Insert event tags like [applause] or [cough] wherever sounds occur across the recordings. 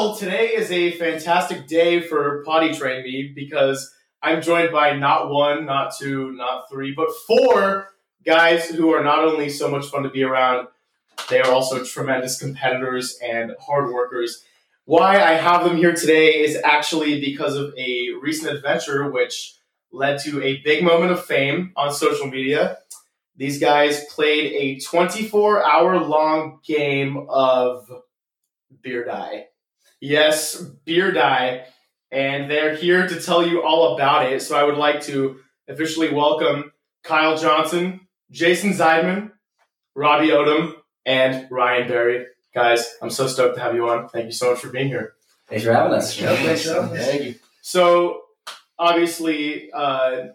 Well, today is a fantastic day for Potty Train Me because I'm joined by not one, not two, not three, but four guys who are not only so much fun to be around, they are also tremendous competitors and hard workers. Why I have them here today is actually because of a recent adventure which led to a big moment of fame on social media. These guys played a 24 hour long game of beer die. Yes, beer die. And they're here to tell you all about it. So I would like to officially welcome Kyle Johnson, Jason Zeidman, Robby Odum, and Ryan Barry. Guys, I'm so stoked to have you on. Thank you so much for being here. Thanks for having us. Yeah, thanks for having us. Thank you. So, obviously, uh,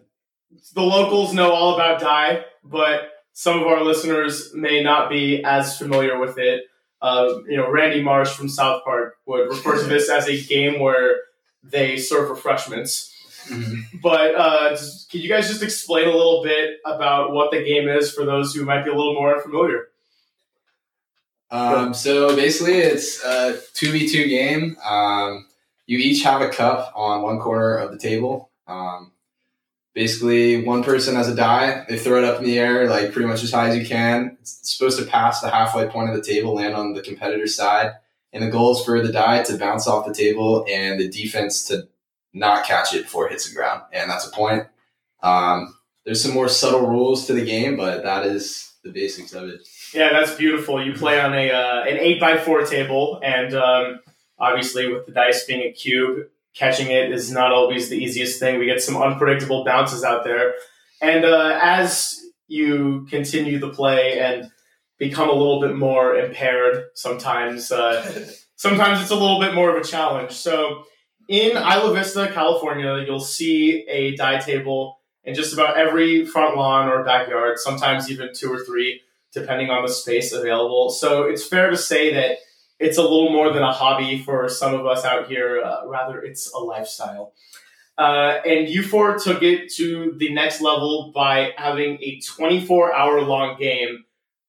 the locals know all about Die, but some of our listeners may not be as familiar with it. Uh, you know, Randy Marsh from South Park would refer to this as a game where they serve refreshments. But uh, just, can you guys just explain a little bit about what the game is for those who might be a little more unfamiliar? Um, so basically, it's a two v two game. Um, you each have a cup on one corner of the table. Um, basically, one person has a die. They throw it up in the air, like pretty much as high as you can. It's supposed to pass the halfway point of the table, land on the competitor's side, and the goal is for the die to bounce off the table and the defense to not catch it before it hits the ground, and that's a point. Um, there's some more subtle rules to the game, but that is the basics of it. Yeah, that's beautiful. You play on a uh, an eight by four table, and um, obviously with the dice being a cube, catching it is not always the easiest thing. We get some unpredictable bounces out there, and uh, as you continue the play and become a little bit more impaired, sometimes uh, [laughs] sometimes it's a little bit more of a challenge. So in Isla Vista, California, you'll see a die table in just about every front lawn or backyard. Sometimes even two or three depending on the space available. So it's fair to say that it's a little more than a hobby for some of us out here. Uh, rather, it's a lifestyle. Uh, and you four took it to the next level by having a 24 hour long game.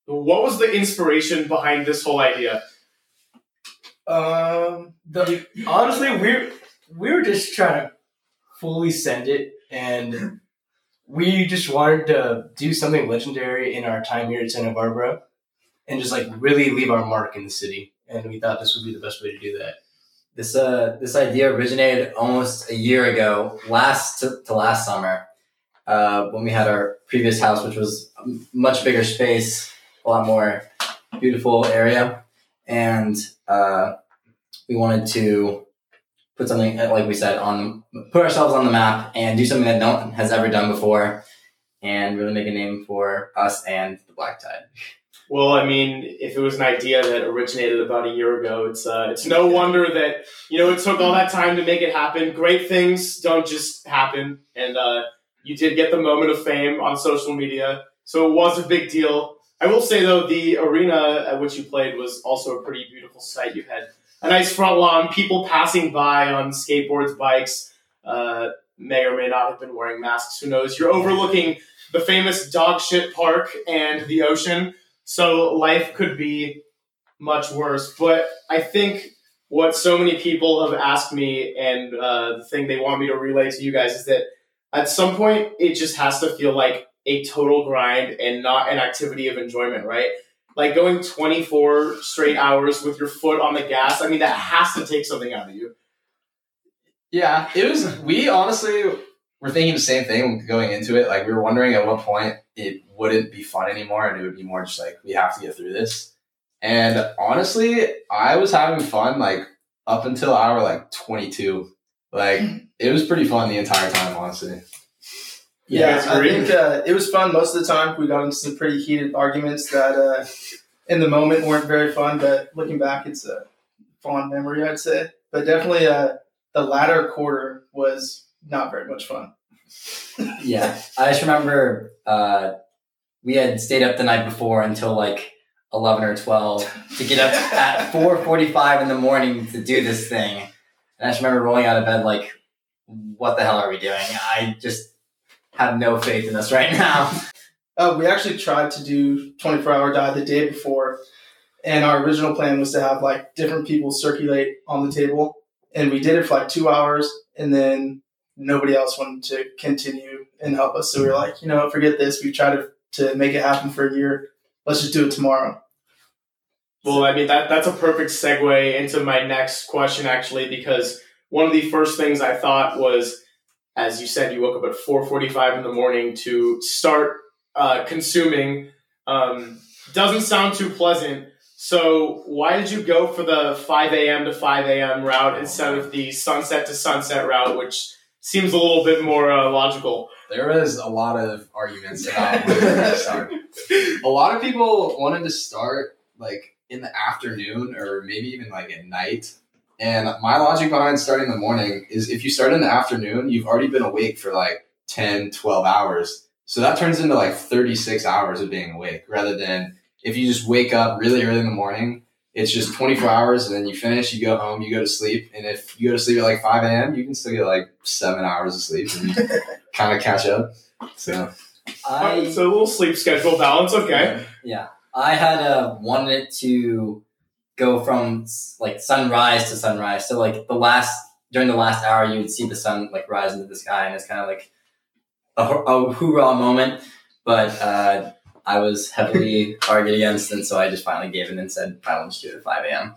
What was the inspiration behind this whole idea? Um, the, honestly, we we were just trying to fully send it, and we just wanted to do something legendary in our time here at Santa Barbara, and just like really leave our mark in the city. And we thought this would be the best way to do that. This uh this idea originated almost a year ago, last to, to last summer, uh, when we had our previous house, which was a much bigger space, a lot more beautiful area, and uh, we wanted to put something like we said on put ourselves on the map and do something that no one has ever done before, and really make a name for us and the Black Tide. [laughs] Well, I mean, if it was an idea that originated about a year ago, it's uh, it's no wonder that you know it took all that time to make it happen. Great things don't just happen, and uh, you did get the moment of fame on social media, so it was a big deal. I will say though, the arena at which you played was also a pretty beautiful sight. You had a nice front lawn, people passing by on skateboards, bikes. Uh, may or may not have been wearing masks. Who knows? You're overlooking the famous dog shit park and the ocean. So life could be much worse. But I think what so many people have asked me, and uh, the thing they want me to relay to you guys is that at some point it just has to feel like a total grind and not an activity of enjoyment, right? Like going 24 straight hours with your foot on the gas. I mean, that has to take something out of you. Yeah, it was. We honestly were thinking the same thing going into it. Like we were wondering at what point it wouldn't be fun anymore, and it would be more just like we have to get through this. And honestly, I was having fun like up until hour like 22. Like [laughs] it was pretty fun the entire time, honestly. Yeah, Yeah, I think uh, it was fun most of the time. We got into some pretty heated arguments that uh, in the moment weren't very fun, but looking back, it's a fond memory, I'd say. But definitely, uh, the latter quarter was not very much fun. Yeah, I just remember uh, we had stayed up the night before until like eleven or twelve to get up [laughs] at four forty-five in the morning to do this thing. And I just remember rolling out of bed like, "What the hell are we doing?" I just have no faith in us right now. [laughs] Uh, we actually tried to do 24 hour die the day before, and our original plan was to have like different people circulate on the table, and we did it for like two hours, and then nobody else wanted to continue and help us. So we were like, you know, forget this. We tried to to make it happen for a year. Let's just do it tomorrow. Well, I mean that that's a perfect segue into my next question actually because one of the first things I thought was as you said you woke up at 4:45 in the morning to start uh, consuming um, doesn't sound too pleasant. So why did you go for the 5 a.m. to 5 a.m. route instead of the sunset to sunset route, which seems a little bit more uh, logical? There was a lot of arguments [laughs] about when to start. A lot of people wanted to start like in the afternoon or maybe even like at night. And my logic behind starting in the morning is if you start in the afternoon, you've already been awake for like 10, 12 hours. So that turns into like 36 hours of being awake rather than if you just wake up really early in the morning, it's just 24 hours and then you finish, you go home, you go to sleep. And if you go to sleep at like 5 a.m., you can still get like seven hours of sleep and [laughs] kind of catch up. So I so a little sleep schedule balance, okay. Yeah, I had uh, wanted to go from like sunrise to sunrise. So like the last during the last hour, you would see the sun like rise into the sky, and it's kind of like a, hoo- a hoorah moment. But uh, I was heavily argued against, and so I just finally gave in and said, "I will just do it at five a.m."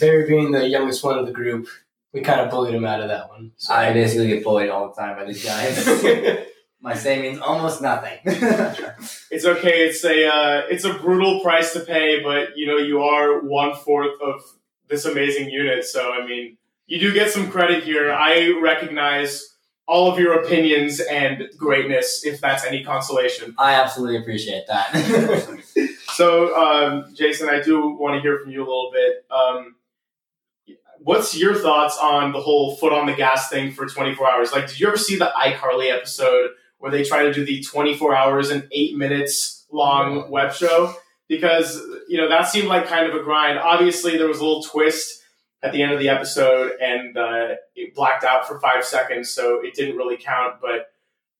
Barry being the youngest one of the group, we kind of bullied him out of that one. So. I basically get bullied all the time by these guys. [laughs] My say means almost nothing. [laughs] It's okay. It's a uh, it's a brutal price to pay, but you know you are one fourth of this amazing unit. So I mean, you do get some credit here. I recognize all of your opinions and greatness, if that's any consolation. I absolutely appreciate that. [laughs] [laughs] So, um, Jason, I do want to hear from you a little bit. Um, what's your thoughts on the whole foot on the gas thing for 24 hours? Like, did you ever see the iCarly episode where they try to do the 24 hours and eight minutes long web show? Because, you know, that seemed like kind of a grind. Obviously, there was a little twist at the end of the episode and uh, it blacked out for five seconds, so it didn't really count. But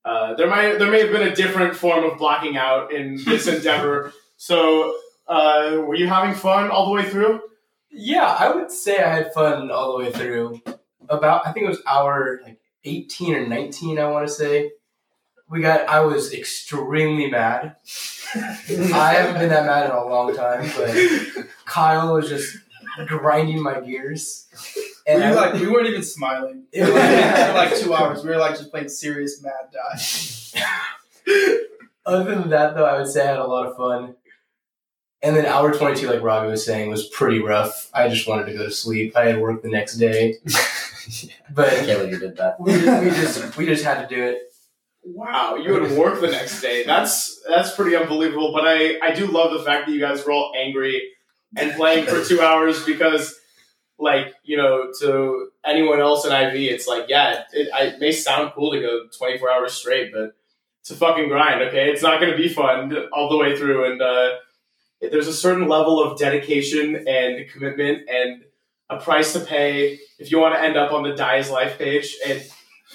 uh, there might there may have been a different form of blacking out in this [laughs] endeavor. So, uh, were you having fun all the way through? Yeah, I would say I had fun all the way through. About I think it was hour like eighteen or nineteen. I want to say we got. I was extremely mad. [laughs] I haven't been that mad in a long time, but Kyle was just grinding my gears. We, And were like, we weren't even smiling. [laughs] It for like two hours. We were like just playing serious Mad Die. other than that, though, I would say I had a lot of fun. And then hour twenty two, like Robby was saying, was pretty rough. I just wanted to go to sleep. I had work the next day, [laughs] but I can't believe you did that. we, we just we just had to do it. Wow, you would work the next day. That's that's pretty unbelievable. But I I do love the fact that you guys were all angry and playing for two hours because, like you know, to anyone else in IV, it's like yeah, it, it may sound cool to go twenty four hours straight, but it's a fucking grind. Okay, it's not going to be fun all the way through, and uh, there's a certain level of dedication and commitment and a price to pay if you want to end up on the Dies Life page and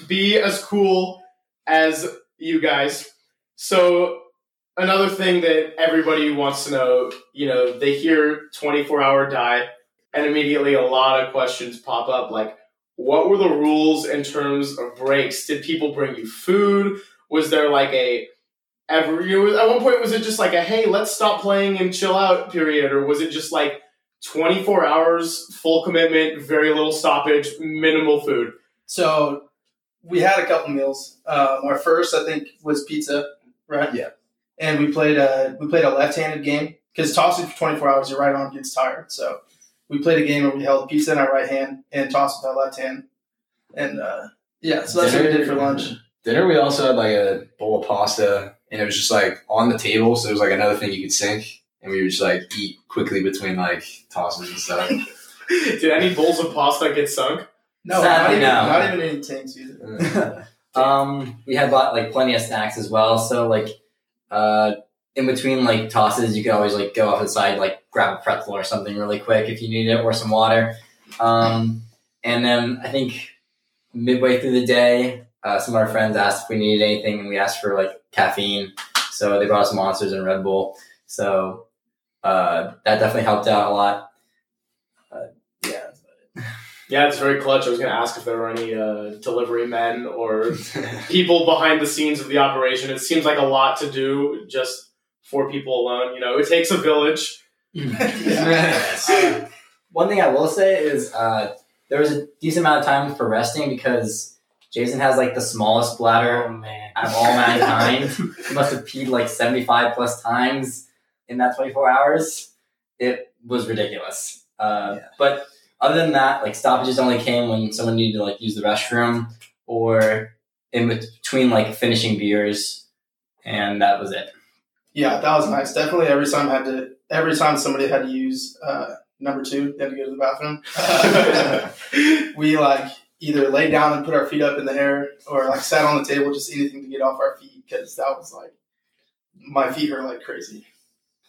be as cool as you guys. So another thing that everybody wants to know, you know, they hear 24 hour die and immediately a lot of questions pop up like what were the rules in terms of breaks? Did people bring you food? Was there like a every you know, at one point was it just like a hey, let's stop playing and chill out period or was it just like 24 hours full commitment, very little stoppage, minimal food? So we had a couple meals. Um, our first, I think, was pizza, right? Yeah. And we played a we played a left-handed game because tossing for 24 hours, your right arm gets tired. So we played a game where we held pizza in our right hand and tossed with our left hand. And uh, yeah, so that's what we did for lunch. Dinner, we also had like a bowl of pasta, and it was just like on the table, so it was like another thing you could sink, and we would just like eat quickly between like tosses and stuff. [laughs] Did any bowls of pasta get sunk? No, not even, no. not even any tanks either. [laughs] um, we had lot, like plenty of snacks as well. So like, uh, in between like tosses, you could always like go off the side, like grab a pretzel or something really quick if you need it, or some water. Um, and then I think midway through the day, uh, some of our friends asked if we needed anything, and we asked for like caffeine. So they brought us monsters and Red Bull. So Uh, that definitely helped out a lot. Yeah, it's very clutch. I was going to ask if there were any uh, delivery men or [laughs] people behind the scenes of the operation. It seems like a lot to do just for people alone. You know, it takes a village. Uh, [laughs] one thing I will say is uh, there was a decent amount of time for resting because Jason has like the smallest bladder Oh man. out of all mankind. [laughs] he must have peed like 75 plus times in that 24 hours. It was ridiculous. Uh, Yeah. But other than that, like stoppages only came when someone needed to like use the restroom or in between like finishing beers, and that was it. Yeah, that was nice. Definitely every time I had to every time somebody had to use uh, number two, they had to go to the bathroom. [laughs] [laughs] we like either lay down and put our feet up in the air or like sat on the table, just anything to get off our feet because that was like my feet hurt like crazy.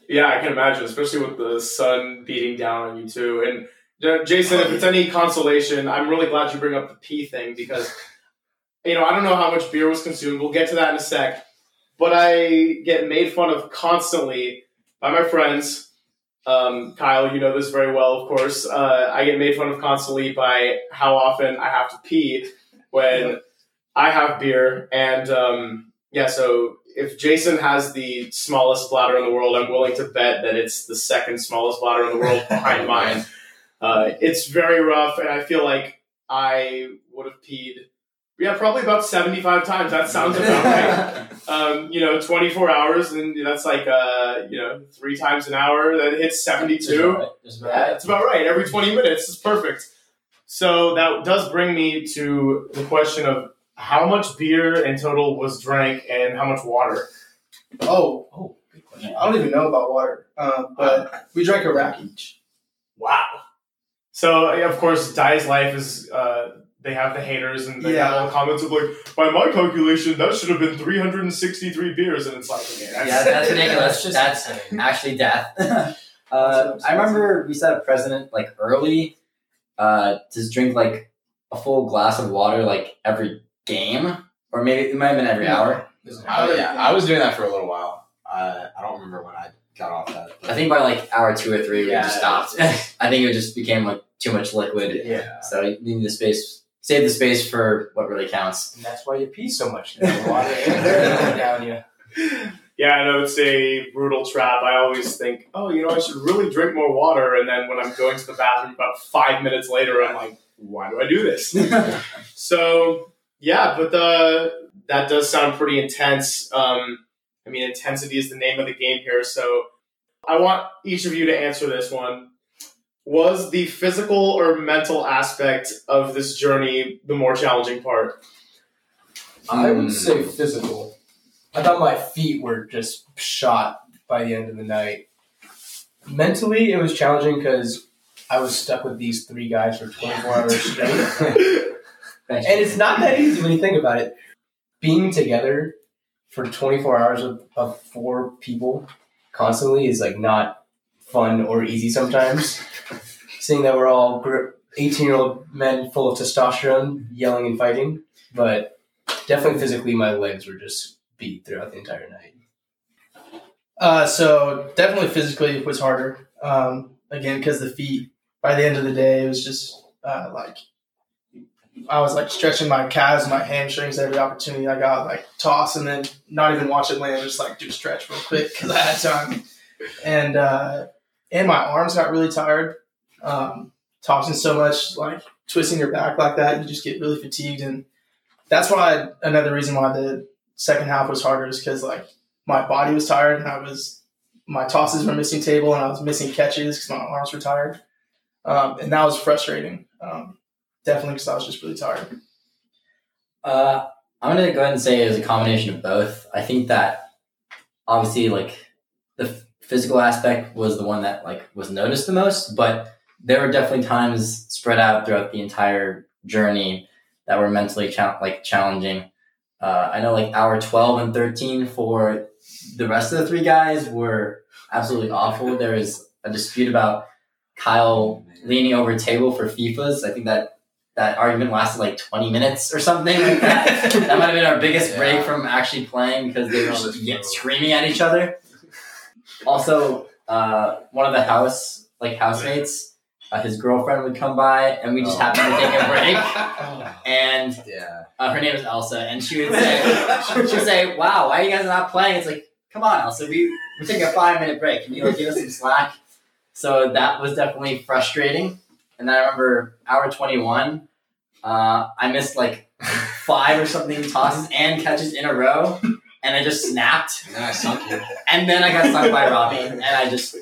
Yeah, I can imagine, especially with the sun beating down on you too. And Jason, if it's any consolation, I'm really glad you bring up the pee thing because, you know, I don't know how much beer was consumed. We'll get to that in a sec. But I get made fun of constantly by my friends. Um, Kyle, you know this very well, of course. Uh, I get made fun of constantly by how often I have to pee when I have beer. And um, yeah, so if Jason has the smallest bladder in the world, I'm willing to bet that it's the second smallest bladder in the world behind [laughs] mine. Uh, it's very rough, and I feel like I would have peed, yeah, probably about 75 times. That sounds about right. [laughs] Um, you know, 24 hours, and that's like, uh, you know, three times an hour. That hits 72. Just about Yeah, right. it's about right. Every 20 minutes is perfect. So that does bring me to the question of how much beer in total was drank and how much water. Oh, Oh, good question. I don't even know about water, um, but we drank a rack each. Wow. So yeah, of course, Dai's life is. Uh, they have the haters and they have all the comments of like, by my calculation, that should have been 363 beers, and it's like, okay, that's, Yeah, that's [laughs] ridiculous. That's just That's insane. actually death. [laughs] [laughs] Uh, I remember we set a precedent like early uh, to drink like a full glass of water like every game, or maybe it might have been every hour. I, yeah, I was doing that for a little while. Uh, I don't remember when I got off that. I think by like hour two or three, we just stopped. I think it just became like too much liquid. Yeah. So you need the space, save the space for what really counts. And that's why you pee so much. The water down you. [laughs] Yeah, I know it's a brutal trap. I always think, oh, you know, I should really drink more water, and then when I'm going to the bathroom about five minutes later, I'm like, why do I do this? [laughs] So yeah, but the that does sound pretty intense. Um, I mean, intensity is the name of the game here. So I want each of you to answer this one. Was the physical or mental aspect of this journey the more challenging part? I would Mm. say physical. I thought my feet were just shot by the end of the night. Mentally, it was challenging because I was stuck with these three guys for 24 hours [laughs] straight. And it's not that easy when you think about it. Being together for 24 hours of, of four people constantly is like not fun or easy sometimes. Seeing that we're all 18 year old men full of testosterone yelling and fighting, but definitely physically, my legs were just beat throughout the entire night. Uh, so definitely physically it was harder. Um, again, because the feet. By the end of the day, it was just uh, like I was like stretching my calves, my hamstrings every opportunity I got, like toss and then not even watch it land, just like do stretch real quick because I had time. And uh, and my arms got really tired. Um, tossing so much, like twisting your back like that, you just get really fatigued, and that's why another reason why the second half was harder is because like my body was tired and I was my tosses were missing table and I was missing catches because my arms were tired, um, and that was frustrating. Um, definitely because I was just really tired. Uh, I'm gonna go ahead and say it was a combination of both. I think that obviously, like physical aspect was the one that like was noticed the most, but there were definitely times spread out throughout the entire journey that were mentally cha- like challenging. Uh, I know like hour 12 and 13 for the rest of the three guys were absolutely awful. There was a dispute about Kyle leaning over a table for FIFAs. I think that that argument lasted like 20 minutes or something like that. [laughs] that might have been our biggest break from actually playing because they were just that's get brutal. screaming at each other. Also, uh, one of the house like housemates, uh, his girlfriend would come by, and we just Oh. happened to take a break. [laughs] [laughs] And yeah. uh, her name is Elsa, and she would say, she would say, "Wow, why are you guys not playing?" It's like, come on, Elsa, we we're taking a five minute break. Can you like give us some slack? So that was definitely frustrating. And then I remember hour twenty one, uh, I missed like five or something tosses and catches in a row, and I just snapped. And then I sunk you. And then I got stung by Robby, and I just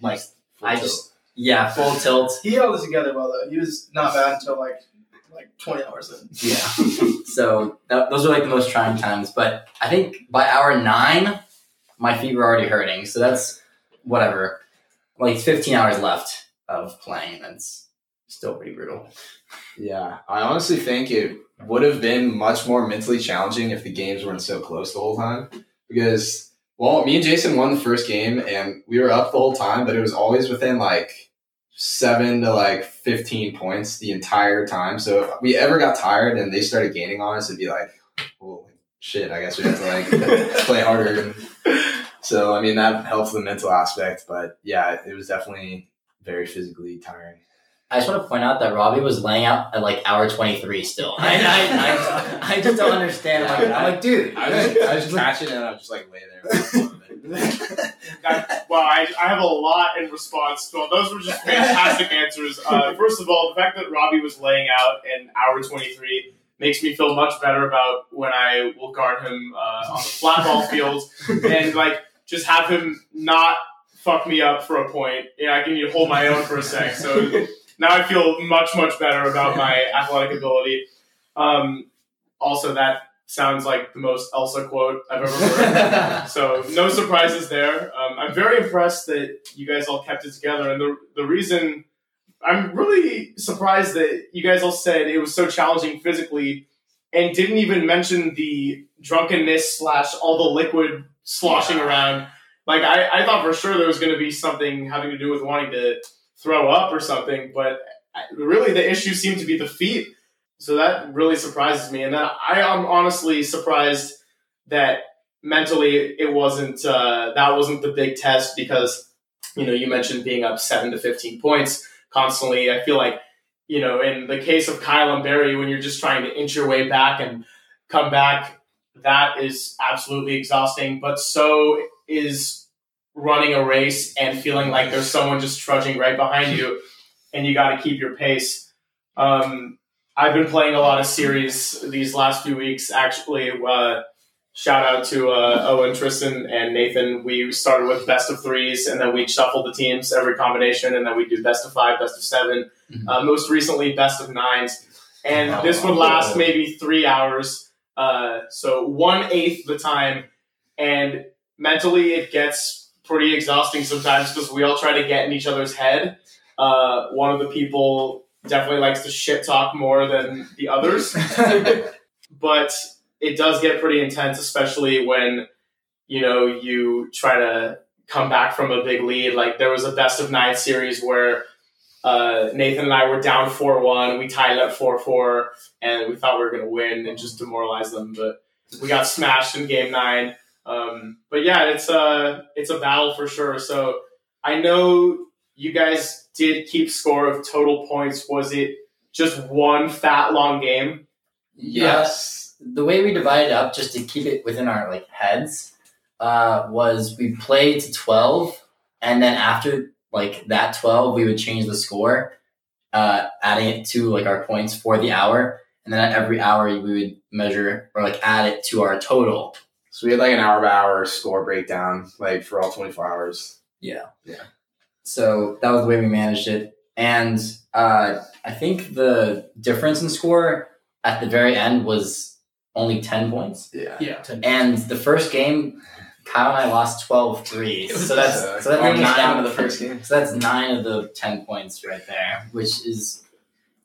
like I just yeah full tilt. He held it together well though. He was not bad until like like twenty hours in. Yeah. so that, those are like the most trying times. But I think by hour nine, my feet were already hurting. So that's whatever. Like 15 hours left of playing. That's still pretty brutal. Yeah, I honestly think it would have been much more mentally challenging if the games weren't so close the whole time. Because, well, me and Jason won the first game and we were up the whole time, but it was always within like seven to like 15 points the entire time. So if we ever got tired and they started gaining on us, it'd be like, well, shit, I guess we have to like [laughs] play harder. So, I mean, that helps the mental aspect, but yeah, it was definitely very physically tiring. I just want to point out that Robby was laying out at like hour 23 still. I, I, I, I just don't understand. I'm like, I'm like dude. I just, I just catch it and I'll just like lay there. I, [laughs] well, I, I have a lot in response. Well, those were just fantastic answers. Uh, first of all, the fact that Robby was laying out in hour 23 makes me feel much better about when I will guard him uh, on the flat ball field and like just have him not fuck me up for a point. Yeah, I can hold my own for a sec. So now I feel much much better about [laughs] my athletic ability. Um, also, that sounds like the most Elsa quote I've ever heard. [laughs] So no surprises there. Um, I'm very impressed that you guys all kept it together, and the the reason I'm really surprised that you guys all said it was so challenging physically, and didn't even mention the drunkenness slash all the liquid sloshing around. Like I, I thought for sure there was going to be something having to do with wanting to throw up or something, but really the issue seemed to be the feet. So that really surprises me, and then I am honestly surprised that mentally it wasn't uh, that wasn't the big test because you know you mentioned being up seven to fifteen points constantly. I feel like you know in the case of Kyle and Barry, when you're just trying to inch your way back and come back, that is absolutely exhausting. But so is running a race and feeling like there's someone just trudging right behind you, and you got to keep your pace. Um, I've been playing a lot of series these last few weeks. Actually, uh, shout out to uh, Owen, Tristan, and Nathan. We started with best of threes, and then we shuffled the teams every combination, and then we do best of five, best of 7 Mhm. Uh, most recently, best of nines, and Oh, this would last maybe three hours. Uh, so one eighth the time, and mentally it gets pretty exhausting sometimes because we all try to get in each other's head. Uh, one of the people definitely likes to shit talk more than the others [laughs] [laughs] but it does get pretty intense, especially when you know you try to come back from a big lead. Like there was a best of nine series where uh, Nathan and I were down four one, we tied up four four, and we thought we were going to win and just demoralize them, but we got smashed in game nine. Um, but yeah, it's a it's a battle for sure. So I know you guys did keep score of total points. Was it just one fat long game? Yes. The way we divided up, just to keep it within our like heads, uh, was we played to 12, and then after like that 12, we would change the score, uh, adding it to like our points for the hour. And then at every hour, we would measure or like add it to our total. So we had like an hour by hour score breakdown, like for all 24 hours. Yeah. Yeah. So that was the way we managed it. And uh, I think the difference in score at the very end was only 10 points. Yeah. Yeah. And the first game, Kyle and I lost 12 3. So that's so that brings nine down of the first game. So that's nine of the 10 points right there, which is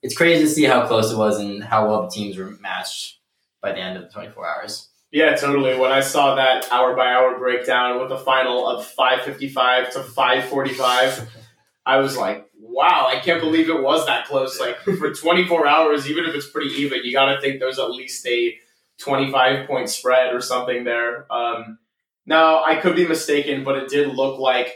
it's crazy to see how close it was and how well the teams were matched by the end of the 24 hours. Yeah, totally. When I saw that hour by hour breakdown with a final of 555 to 545, I was like, wow, I can't believe it was that close. Like for 24 hours, even if it's pretty even, you got to think there's at least a 25 point spread or something there. Um, now, I could be mistaken, but it did look like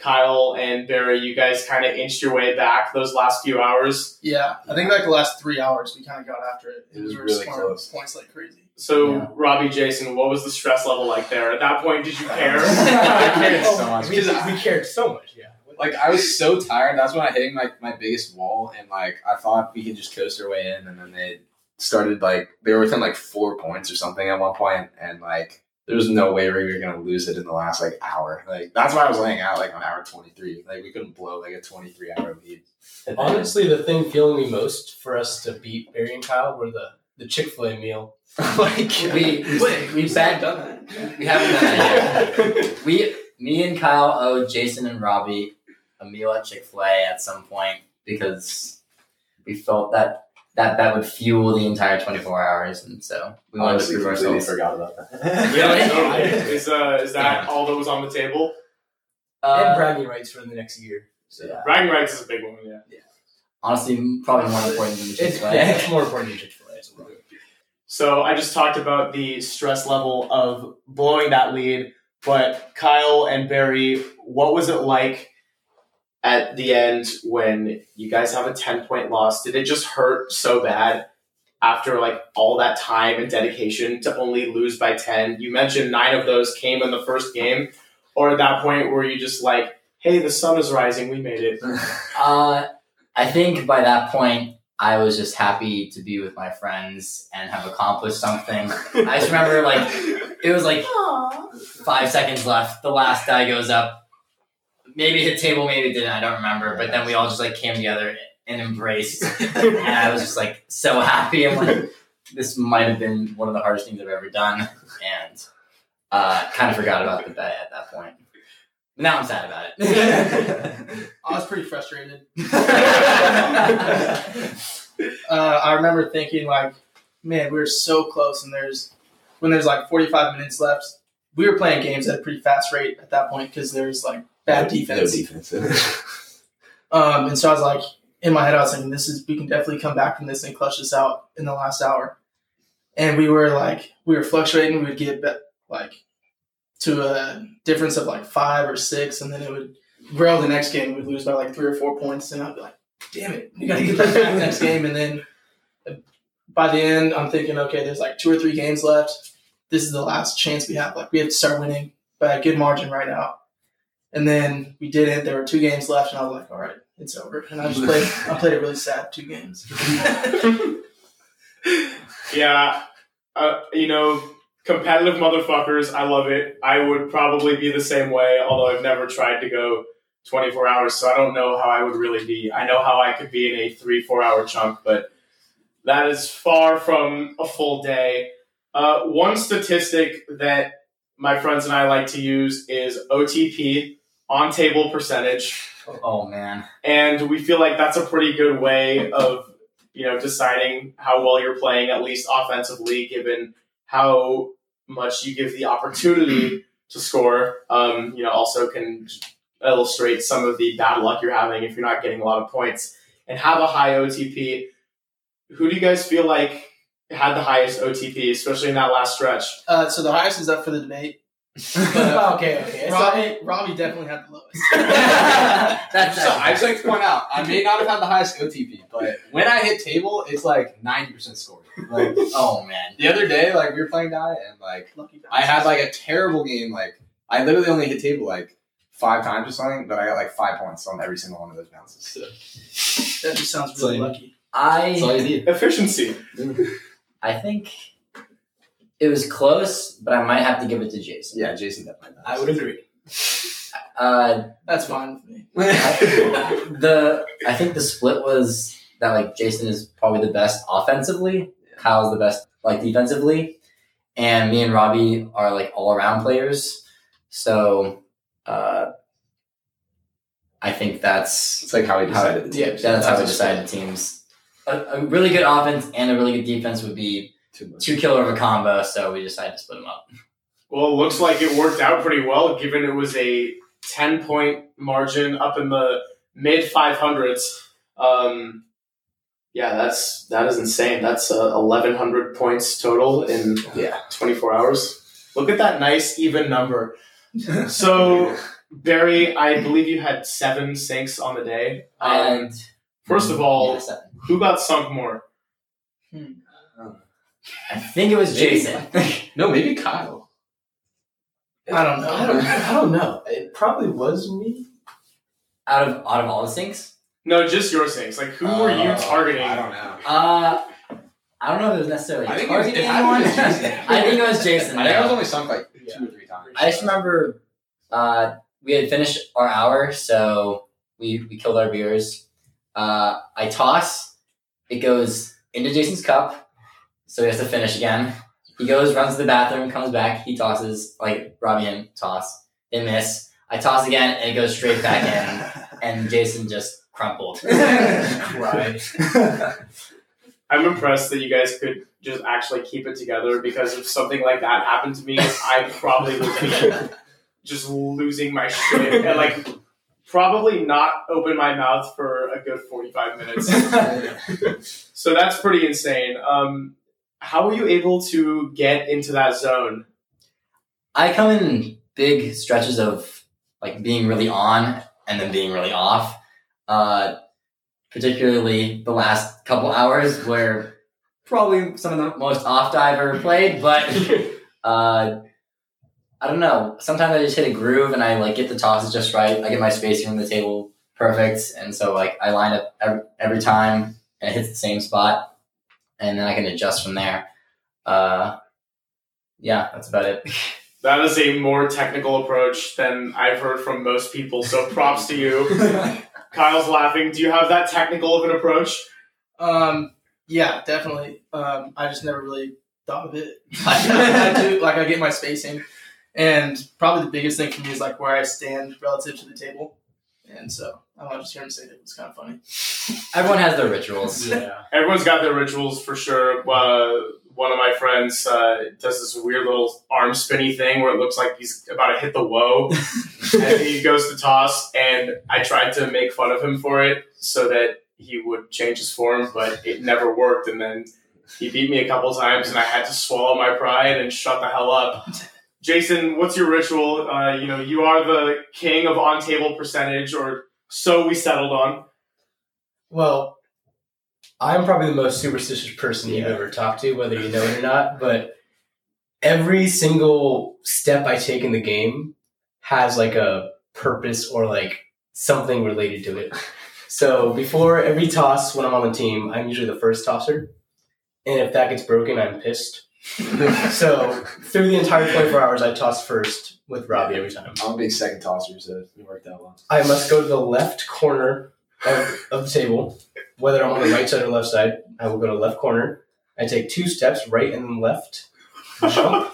Kyle and Barry, you guys kind of inched your way back those last few hours. Yeah, I think like the last three hours we kind of got after it. It was We really close. Points like crazy. So, Yeah. Robby, Jason, what was the stress level like there? At that point, did you care? [laughs] I cared so [laughs] much We, we cared so much. Yeah. like I was so tired. That's when I hit like my biggest wall, and like I thought we could just coast our way in, and then they started like they were within like four points or something at one point, and like there was no way we were gonna lose it in the last like hour. Like that's why I was laying out like on hour twenty three. Like we couldn't blow like a twenty three hour lead. Honestly, the thing feeling me most for us to beat Barry and Kyle were the the Chick Fil A meal. [laughs] like We we, [laughs] we bet done that. [laughs] we haven't done that yet. We me and Kyle owe Jason and Robby a meal at Chick Fil A at some point because we felt that that that would fuel the entire twenty four hours, and so we wanted honestly to prove completely ourselves. forgot about that. yeah, totally. Is, uh, is that all that was on the table? Uh, and bragging rights for the next year. So yeah. Bragging rights is a big one, yeah. yeah. honestly, probably more important than the Chick Fil A. it's more important than Chick Fil A. So I just talked about the stress level of blowing that lead, but Kyle and Barry, what was it like at the end when you guys have a 10 point loss? Did it just hurt so bad after like all that time and dedication to only lose by 10? You mentioned nine of those came in the first game, or at that point were you just like, hey, the sun is rising, we made it? [laughs] Uh, I think by that point, I was just happy to be with my friends and have accomplished something. I just remember like it was like five seconds left. The last die goes up. Maybe hit table, maybe it didn't. I don't remember. But then we all just like came together and embraced, and I was just like so happy. I'm like, this might have been one of the hardest things I've ever done, and uh, kind of forgot about the bet at that point. Now I'm sad about it. [laughs] [laughs] I was pretty frustrated. [laughs] Uh, I remember thinking like, man, we were so close, and there's when there's like 45 minutes left. We were playing games at a pretty fast rate at that point because there's like bad defense. No defense. Um, and so I was like, in my head, I was thinking, this is we can definitely come back from this and clutch this out in the last hour. And we were like, we were fluctuating. We would get be- like to a difference of like five or six, and then it would grow the next game. We'd lose by like three or four points, and I'd be like, damn it, we gotta get that back next [laughs] game. And then by the end, I'm thinking, okay, there's like two or three games left. This is the last chance we have. Like we have to start winning by a good margin right now. And then we didn't. There were two games left, and I was like, "All right, it's over." And I just played. I played a really sad two games. [laughs] [laughs] Yeah, uh, you know, competitive motherfuckers. I love it. I would probably be the same way, although I've never tried to go 24 hours, so I don't know how I would really be. I know how I could be in a three, four hour chunk, but that is far from a full day. Uh, one statistic that my friends and I like to use is OTP, on table percentage oh man. and we feel like that's a pretty good way of you know deciding how well you're playing at least offensively given how much you give the opportunity to score. Um, you know also can illustrate some of the bad luck you're having if you're not getting a lot of points and have a high otp who do you guys feel like had the highest otp especially in that last stretch? Uh, so the highest is up for the debate. [laughs] Uh, okay, okay. It's not- Robby, Robby definitely had the lowest. [laughs] That's So I just like to point out, I may not have had the highest OTP, but when I hit table, it's like ninety percent scoring. Like [laughs] oh man. the other day, like we were playing die, and like I had like a terrible game. Like I literally only hit table like five times or something, but I got like five points on every single one of those bounces. So that just sounds really So- lucky. that's all I you need. efficiency I think it was close, but I might have to give it to Jason. Yeah, Jason definitely. I would agree. Uh, That's fine with me. [laughs] the I think the split was that like Jason is probably the best offensively, Kyle's the best like defensively, and me and Robby are like all around players. So uh, I think that's It's like how we How- decided the yeah, teams. that's how we That's decided teams. A, a really good offense and a really good defense would be Too much. two killer of a combo. So we decided to split them up. Well, it looks like it worked out pretty well, given it was a 10 point margin up in the mid 500s. Um, yeah, that's that is insane. That's uh, 1,100 points total in Yeah. 24 hours. Look at that nice even number. So Barry, I believe you had seven sinks on the day. Um, And first of all, Yeah, who got sunk more? I think it was Maybe. Jason. No, maybe Kyle. I don't know. I don't, I don't know. It probably was me. out of out of all the sinks, No, just your sinks. Like, who were you Oh, targeting? I don't know. uh, I don't know if it was necessarily I think it was- targeting [laughs] it had to anyone. be Jason. I think it was Jason. I think I was only sunk like Yeah. two or three times. I just remember uh, we had finished our hour, so we, we killed our beers. Uh, I toss, it goes into Jason's cup, so he has to finish again. He goes, runs to the bathroom, comes back, he tosses, like Robby and toss, they miss. I toss again, and it goes straight back in, [laughs] and Jason just crumpled. [laughs] Cried. [laughs] I'm impressed that you guys could just actually keep it together because if something like that happened to me, I probably would be just losing my shit and like probably not open my mouth for a good 45 minutes. so that's pretty insane. Um, how were you able to get into that zone? I come in big stretches of like being really on and then being really off. Uh, particularly the last couple hours where probably some of the most off I've ever played, but [laughs] uh, I don't know. Sometimes I just hit a groove and I like get the tosses just right. I get my spacing from the table perfect, and so like I line up every, every time and it hits the same spot, and then I can adjust from there. Uh, yeah, that's about it. [laughs] That is a more technical approach than I've heard from most people, so props to you. [laughs] Kyle's laughing. Do you have that technical of an approach? Um, yeah, definitely. Um, I just never really thought of it. [laughs] I do like I get my spacing, and probably the biggest thing for me is like where I stand relative to the table, and so I don't know, just hear him say it. It's kind of funny. [laughs] Everyone has their rituals. Yeah. [laughs] Everyone's got their rituals for sure. Uh, one of my friends uh, does this weird little arm spinny thing where it looks like he's about to hit the woe, [laughs] and he goes to toss. And I tried to make fun of him for it so that he would change his form, but it never worked. And then he beat me a couple times, and I had to swallow my pride and shut the hell up. Jason, what's your ritual? Uh, you know, you are the king of on table percentage, or so we settled on. Well, I'm probably the most superstitious person you've ever talked to, whether you know it or not. But every single step I take in the game has like a purpose or like something related to it. So before every toss, when I'm on the team, I'm usually the first tosser, and if that gets broken, I'm pissed. [laughs] so through the entire 24 hours, I toss first with Robby every time. I'm a big second tosser, so it worked out well. I must go to the left corner of, of the table, whether I'm on the right side or left side. I will go to the left corner. I take two steps, right and left, jump,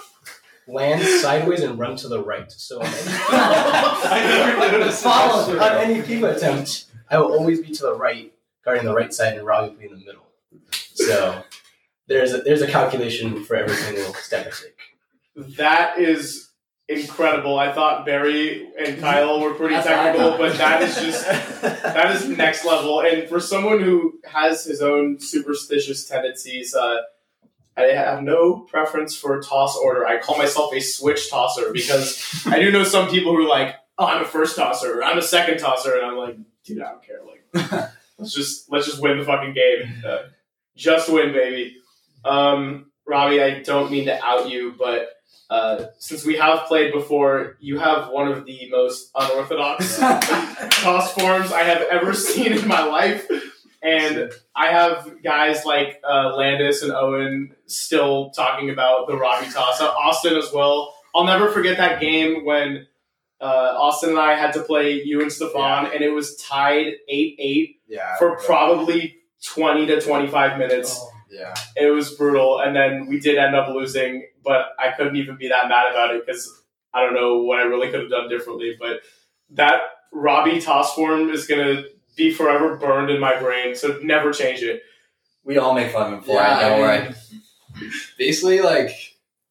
land sideways, and run to the right. So [laughs] on any, Follow on any FIFA attempt, I will always be to the right, guarding the right side, and Robby will be in the middle. So there's a, there's a calculation for every single step I take. That is incredible. I thought Barry and Kyle were pretty That's technical, but that is just that is next level. And for someone who has his own superstitious tendencies, uh, I have no preference for toss order. I call myself a switch tosser because I do know some people who are like, "Oh, I'm a first tosser. I'm a second tosser," and I'm like, "Dude, I don't care. Like, [laughs] let's just let's just win the fucking game. Uh, just win, baby." Um, Robby, I don't mean to out you, but uh, since we have played before, you have one of the most unorthodox [laughs] toss forms I have ever seen in my life. And I have guys like uh, Landis and Owen still talking about the Robby toss. Uh, Austin as well. I'll never forget that game when uh, Austin and I had to play you and Stefan, and it was tied 8 8 Yeah. For probably 20 to 25 minutes. Yeah. It was brutal, and then we did end up losing, but I couldn't even be that mad about it because I don't know what I really could have done differently. But that Robby toss form is gonna be forever burned in my brain, so never change it. We all make fun of him for Yeah, it. Don't I worry. basically like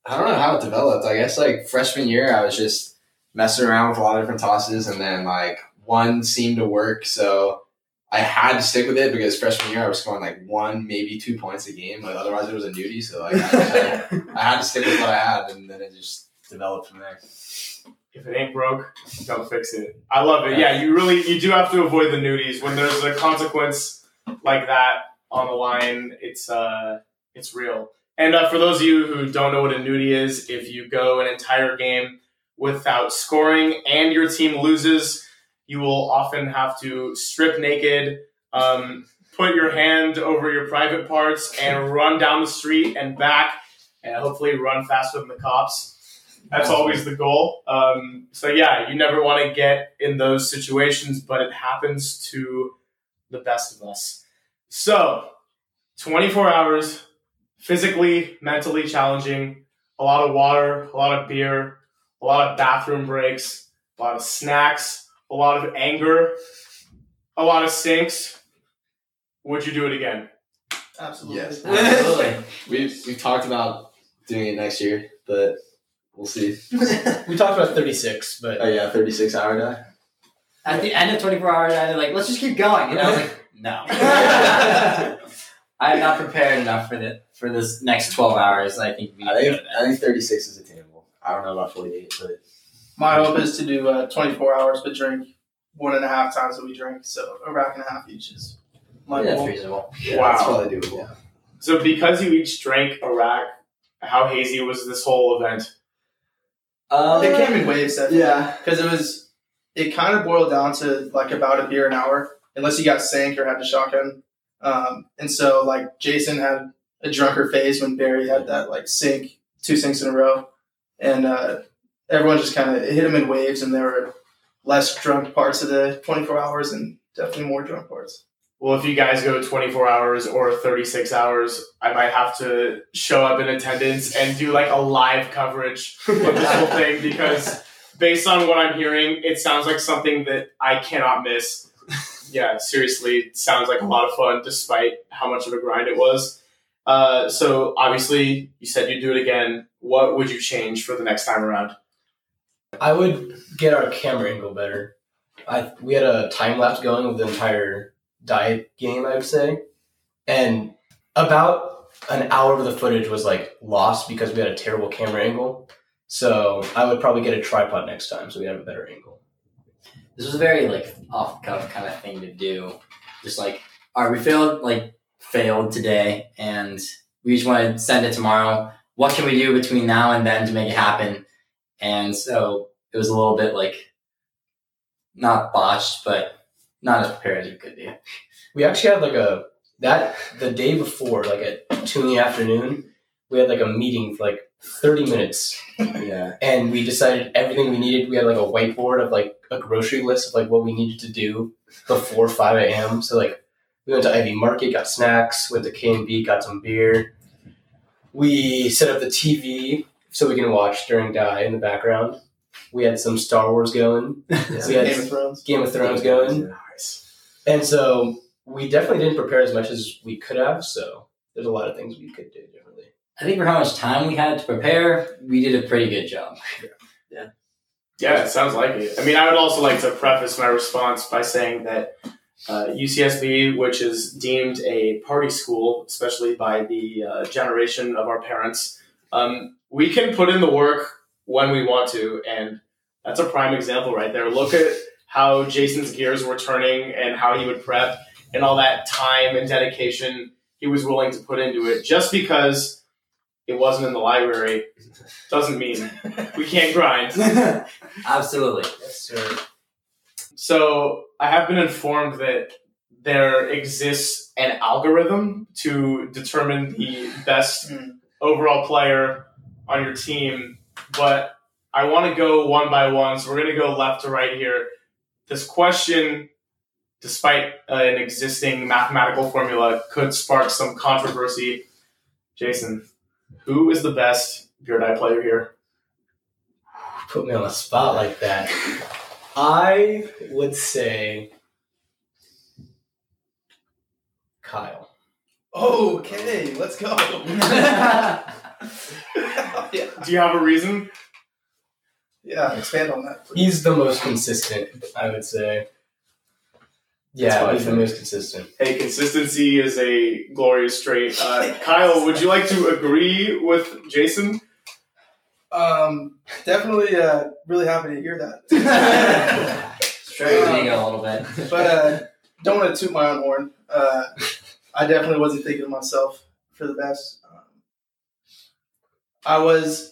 I don't know how it developed. I guess like freshman year I was just messing around with a lot of different tosses and then like one seemed to work so I had to stick with it because freshman year I was scoring like one, maybe two points a game. Like otherwise it was a nudie. So like I, [laughs] I had to stick with what I had and then it just developed from there. if it ain't broke, don't fix it. I love it. Yeah, you really you do have to avoid the nudies when there's a consequence like that on the line. It's uh, it's real. And uh, for those of you who don't know what a nudie is, if you go an entire game without scoring and your team loses, you will often have to strip naked, um, put your hand over your private parts, and [laughs] run down the street and back, and hopefully run faster than the cops. That's always the goal. Um, so yeah, you never want to get in those situations, but it happens to the best of us. So, 24 hours, physically, mentally challenging, a lot of water, a lot of beer, a lot of bathroom breaks, a lot of snacks, a lot of anger, a lot of sinks. Would you do it again? Absolutely. Yes. [laughs] Absolutely. We've we've talked about doing it next year, but we'll see. We talked about 36, but Oh yeah, thirty six hour die. At the end of 24 hours, they're like, let's just keep going. And I was like, no. [laughs] I'm not prepared enough for the for this next 12 hours. I think we I think I think thirty six is attainable. I don't know about forty eight, but My hope is to do uh, 24 hours, but drink one and a half times that we drink. So a rack and a half each is my that. That's goal. reasonable. yeah, Wow. that's probably doable. So because you each drank a rack, how hazy was this whole event? Um, It came in waves, definitely. Yeah. Because it was, it kind of boiled down to like about a beer an hour, unless you got sank or had to shotgun. Um, and so like Jason had a drunker phase when Barry had that like sink, two sinks in a row, and uh, everyone just kind of hit them in waves, and there were less drunk parts of the 24 hours and definitely more drunk parts. Well, if you guys go 24 hours or 36 hours, I might have to show up in attendance and do like a live coverage of this [laughs] whole thing because based on what I'm hearing, it sounds like something that I cannot miss. Yeah, seriously, sounds like a lot of fun despite how much of a grind it was. Uh, so obviously, you said you'd do it again. What would you change for the next time around? I would get our camera angle better. I we had a time lapse going with the entire diet game, I would say, and about an hour of the footage was like lost because we had a terrible camera angle. So I would probably get a tripod next time so we have a better angle. This was a very like off cuff kind of thing to do. Just like, all right, we failed like failed today, and we just want to send it tomorrow. What can we do between now and then to make it happen? And so it was a little bit like not botched, but not as prepared as we could be. We actually had like a that the day before, like at two in the afternoon, we had like a meeting for like thirty minutes Yeah. and we decided everything we needed. We had like a whiteboard of like a grocery list of like what we needed to do before five a.m. So like we went to IV Market, got snacks, went to K and B, got some beer. We set up the TV so we can watch during die in the background. We had some Star Wars going, So We had Game of Thrones. Game of Thrones going, Nice. and so we definitely didn't prepare as much as we could have. So there's a lot of things we could do differently. I think for how much time we had to prepare, we did a pretty good job. Yeah, Yeah, it sounds like it. I mean, I would also like to preface my response by saying that uh, UCSB, which is deemed a party school, especially by the uh, generation of our parents, um, we can put in the work when we want to, and that's a prime example right there. Look at how Jason's gears were turning and how he would prep and all that time and dedication he was willing to put into it. Just because it wasn't in the library doesn't mean we can't grind. [laughs] Absolutely. Yes, sir. So I have been informed that there exists an algorithm to determine the best Hmm. overall player on your team, but I want to go one by one. So we're going to go left to right here. This question, despite uh, an existing mathematical formula, could spark some controversy. Jason, who is the best beer die player here? Put me on the spot like that. I would say Kyle. Okay, let's go. [laughs] [laughs] [laughs] yeah. Do you have a reason? yeah, expand on that. Please. He's the most consistent, I would say. Yeah, he's the most consistent. Hey, consistency is a glorious trait. Uh, Kyle, would you like to agree with Jason? Um, definitely, uh, really happy to hear that. [laughs] Stroke his ego a little bit. [laughs] but uh, don't want to toot my own horn. Uh, I definitely wasn't thinking of myself for the best. I was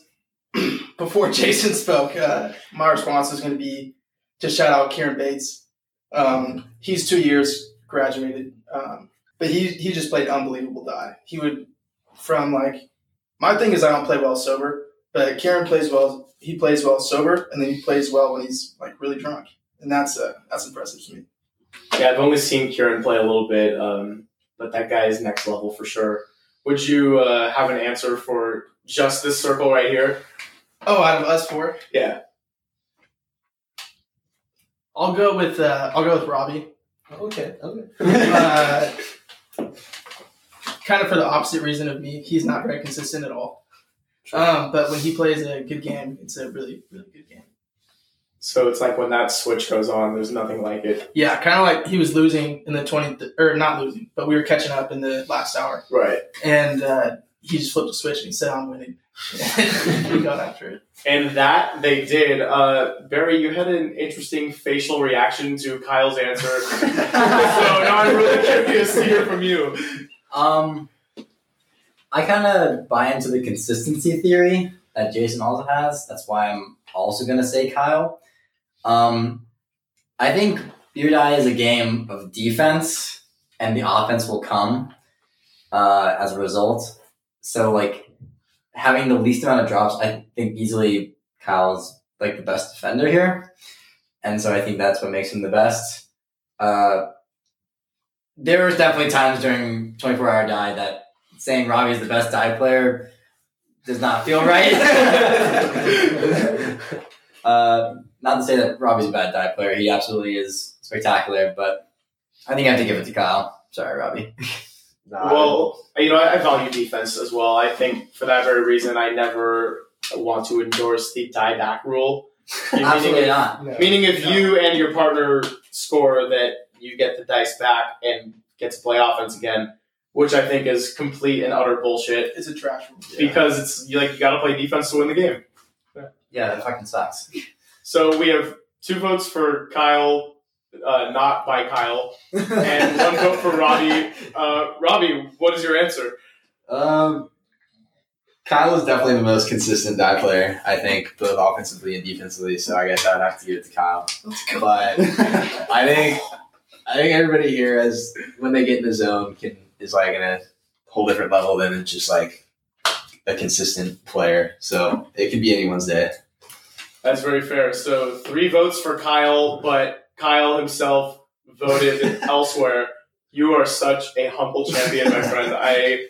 [clears throat] before [laughs] Jason spoke. Uh, my response was going to be to shout out Kieran Bates. Um, he's two years graduated, um, but he he just played unbelievable die. He would from like my thing is I don't play well sober, but Kieran plays well. He plays well sober, and then he plays well when he's like really drunk, and that's uh, that's impressive to me. Yeah, I've only seen Kieran play a little bit, um, but that guy is next level for sure. Would you uh, have an answer for just this circle right here? Oh, out of us four, Yeah. I'll go with uh, I'll go with Robby. Okay, okay. Uh, [laughs] kind of for the opposite reason of me. He's not very consistent at all. Um, but when he plays a good game, it's a really really good game. So it's like when that switch goes on, there's nothing like it. Yeah, kind of like he was losing in the twenty th- or not losing, but we were catching up in the last hour, Right. and uh, he just flipped a switch and he said, "I'm winning." [laughs] we got after it. And that they did. Uh, Barry, you had an interesting facial reaction to Kyle's answer. [laughs] so now I'm really curious to hear from you. Um, I kind of buy into the consistency theory that Jason also has. That's why I'm also going to say Kyle. Um, I think Beer Die is a game of defense, and the offense will come uh, as a result. So, like, having the least amount of drops, I think easily Kyle's like the best defender here. And so I think that's what makes him the best. Uh, there was definitely times during 24 hour die that saying Robby is the best die player does not feel right. [laughs] uh, not to say that Robby's a bad die player. He absolutely is spectacular, but I think I have to give it to Kyle. Sorry, Robby. [laughs] Well, you know, I, I value defense as well. I think for that very reason, I never want to endorse the die back rule. [laughs] Meaning absolutely if- not. No. Meaning, if No. you and your partner score, that you get the dice back and get to play offense again, which I think is complete and utter bullshit. It's a trash rule. Because it's you like you got to play defense to win the game. Yeah, that fucking sucks. So we have two votes for Kyle, uh, not by Kyle, and [laughs] one vote for Robby. Uh, Robby, what is your answer? Um, Kyle is definitely the most consistent die player, I think, both offensively and defensively. So I guess I'd have to give it to Kyle. But I think I think everybody here, as when they get in the zone, can is like in a whole different level than just like a consistent player. So it could be anyone's day. That's very fair. So three votes for Kyle, but Kyle himself voted elsewhere. You are such a humble champion, my friend. I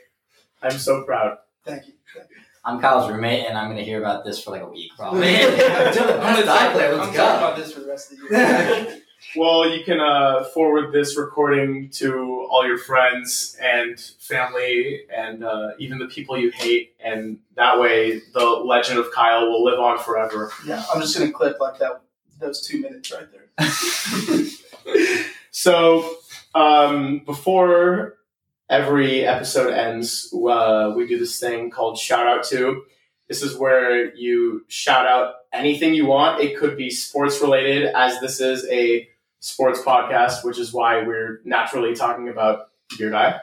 I'm so proud. Thank you. Thank you. I'm Kyle's roommate, and I'm going to hear about this for like a week, probably. [laughs] I'm Dude, the best gonna die talk, let's go. about this for the rest of the year. Well, you can uh, forward this recording to all your friends and family and uh, even the people you hate, and that way the legend of Kyle will live on forever. yeah, I'm just gonna clip like that those two minutes right there. [laughs] So, um, before every episode ends, uh, we do this thing called shout out to. This is where you shout out anything you want. It could be sports related, as this is a sports podcast, which is why we're naturally talking about Beer Die.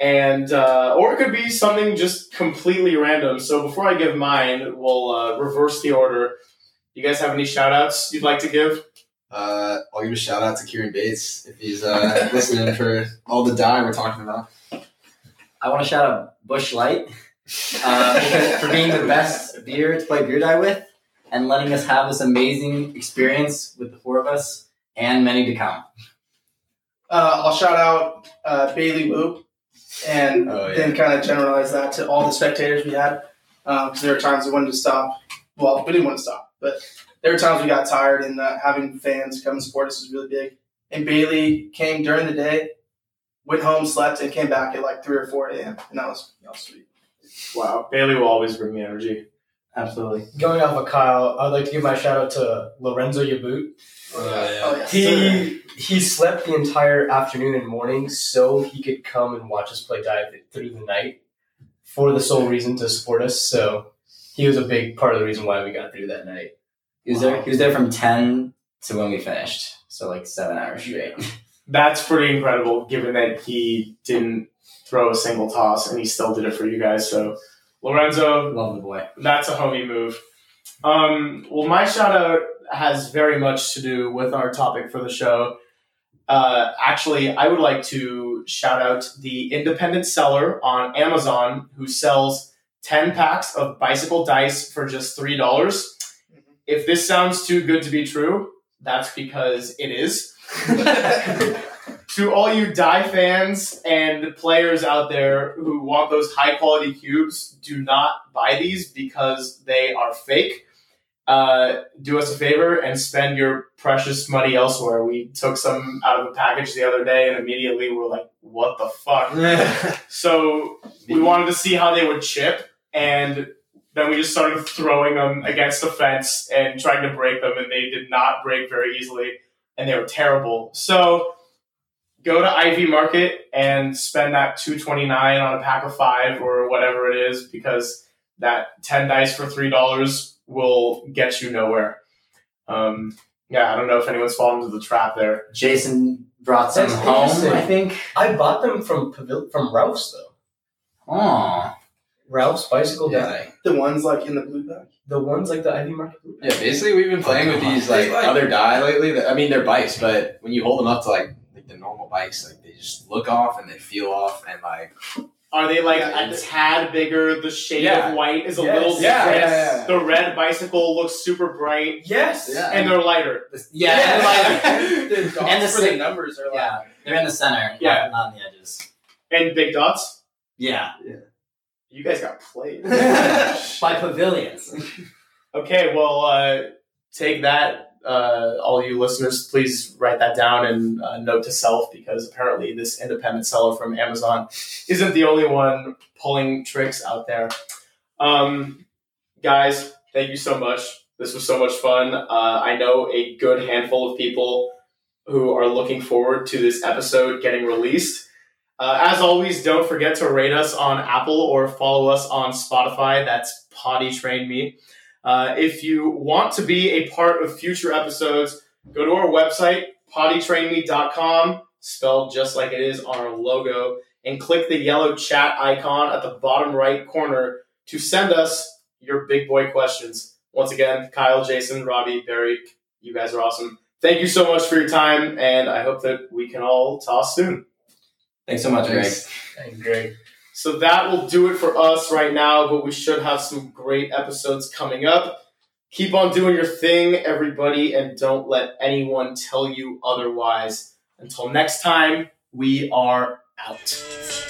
And uh, or it could be something just completely random. So before I give mine, we'll uh, reverse the order. You guys have any shout outs you'd like to give? Uh, I'll give a shout out to Kieran Bates if he's uh, [laughs] listening for all the die we're talking about. I want to shout out Busch Light uh, for being the best beer to play beer die with and letting us have this amazing experience with the four of us and many to come. Uh, I'll shout out uh, Bailey Wu, and Oh, yeah. then kind of generalize that to all the spectators we had. Because there were times we wanted to stop. Well, we didn't want to stop, but there were times we got tired, and uh, having fans come and support us was really big. And Bailey came during the day, went home, slept, and came back at like three or four a.m. And that was that was sweet. Wow, Bailey will always bring me energy. Absolutely. Going off of Kyle, I'd like to give my shout out to Lorenzo Yabut. Oh yeah. He he slept the entire afternoon and morning so he could come and watch us play dive through the night for the sole reason to support us. So he was a big part of the reason why we got through that night. He was there. He was there from ten to when we finished. So like seven hours straight. [laughs] That's pretty incredible, given that he didn't throw a single toss and he still did it for you guys. So, Lorenzo, Love the boy. that's a homie move. Um, well, my shout out has very much to do with our topic for the show. Uh, actually, I would like to shout out the independent seller on Amazon who sells 10 packs of bicycle dice for just $3. If this sounds too good to be true, that's because it is. [laughs] to all you die fans and players out there who want those high quality cubes, do not buy these because they are fake. Uh, do us a favor and spend your precious money elsewhere. We took some out of a package the other day and immediately we're like, what the fuck? [laughs] So we wanted to see how they would chip, and then we just started throwing them against the fence and trying to break them, and they did not break very easily, and they were terrible. So go to IV Market and spend that two twenty nine on a pack of five or whatever it is, because that ten dice for three dollars will get you nowhere. Um, yeah, I don't know if anyone's fallen into the trap there. Jason brought some That's home. I think. I bought them from Pavil- from Ralph's though. Oh, Ralph's bicycle Yeah. die. The ones like in the blue bag. The ones like the IV Market. Blue Yeah, basically we've been oh, playing with these like Like- other die lately. That, I mean, they're bikes, but when you hold them up to like like the normal bikes, like they just look off and they feel off, and like Are they like Yeah, a tad bigger? The shade Yeah. of white is a Yes. little Yeah, different. yeah, yeah. The red bicycle looks super bright, Yes. Yeah. and they're lighter. yeah, Yeah. like- the dots And the for the same- numbers are like yeah, they're in the center. Yeah. not, not on the edges. And big dots. Yeah. Yeah, You guys got played. [laughs] by pavilions. okay, well, uh, take that, uh, all you listeners. Please write that down and uh, note to self because apparently this independent seller from Amazon isn't the only one pulling tricks out there. Um, guys, thank you so much. This was so much fun. Uh, I know a good handful of people who are looking forward to this episode getting released. Uh, as always, don't forget to rate us on Apple or follow us on Spotify. That's Potty Train Me. Uh, if you want to be a part of future episodes, go to our website, pottytrainme.com, spelled just like it is on our logo, and click the yellow chat icon at the bottom right corner to send us your big boy questions. Once again, Kyle, Jason, Robby, Barry, you guys are awesome. Thank you so much for your time, and I hope that we can all toss soon. Thanks so much, Greg. Thanks. Thank Greg. So that will do it for us right now, but we should have some great episodes coming up. Keep on doing your thing, everybody, and don't let anyone tell you otherwise. Until next time, we are out.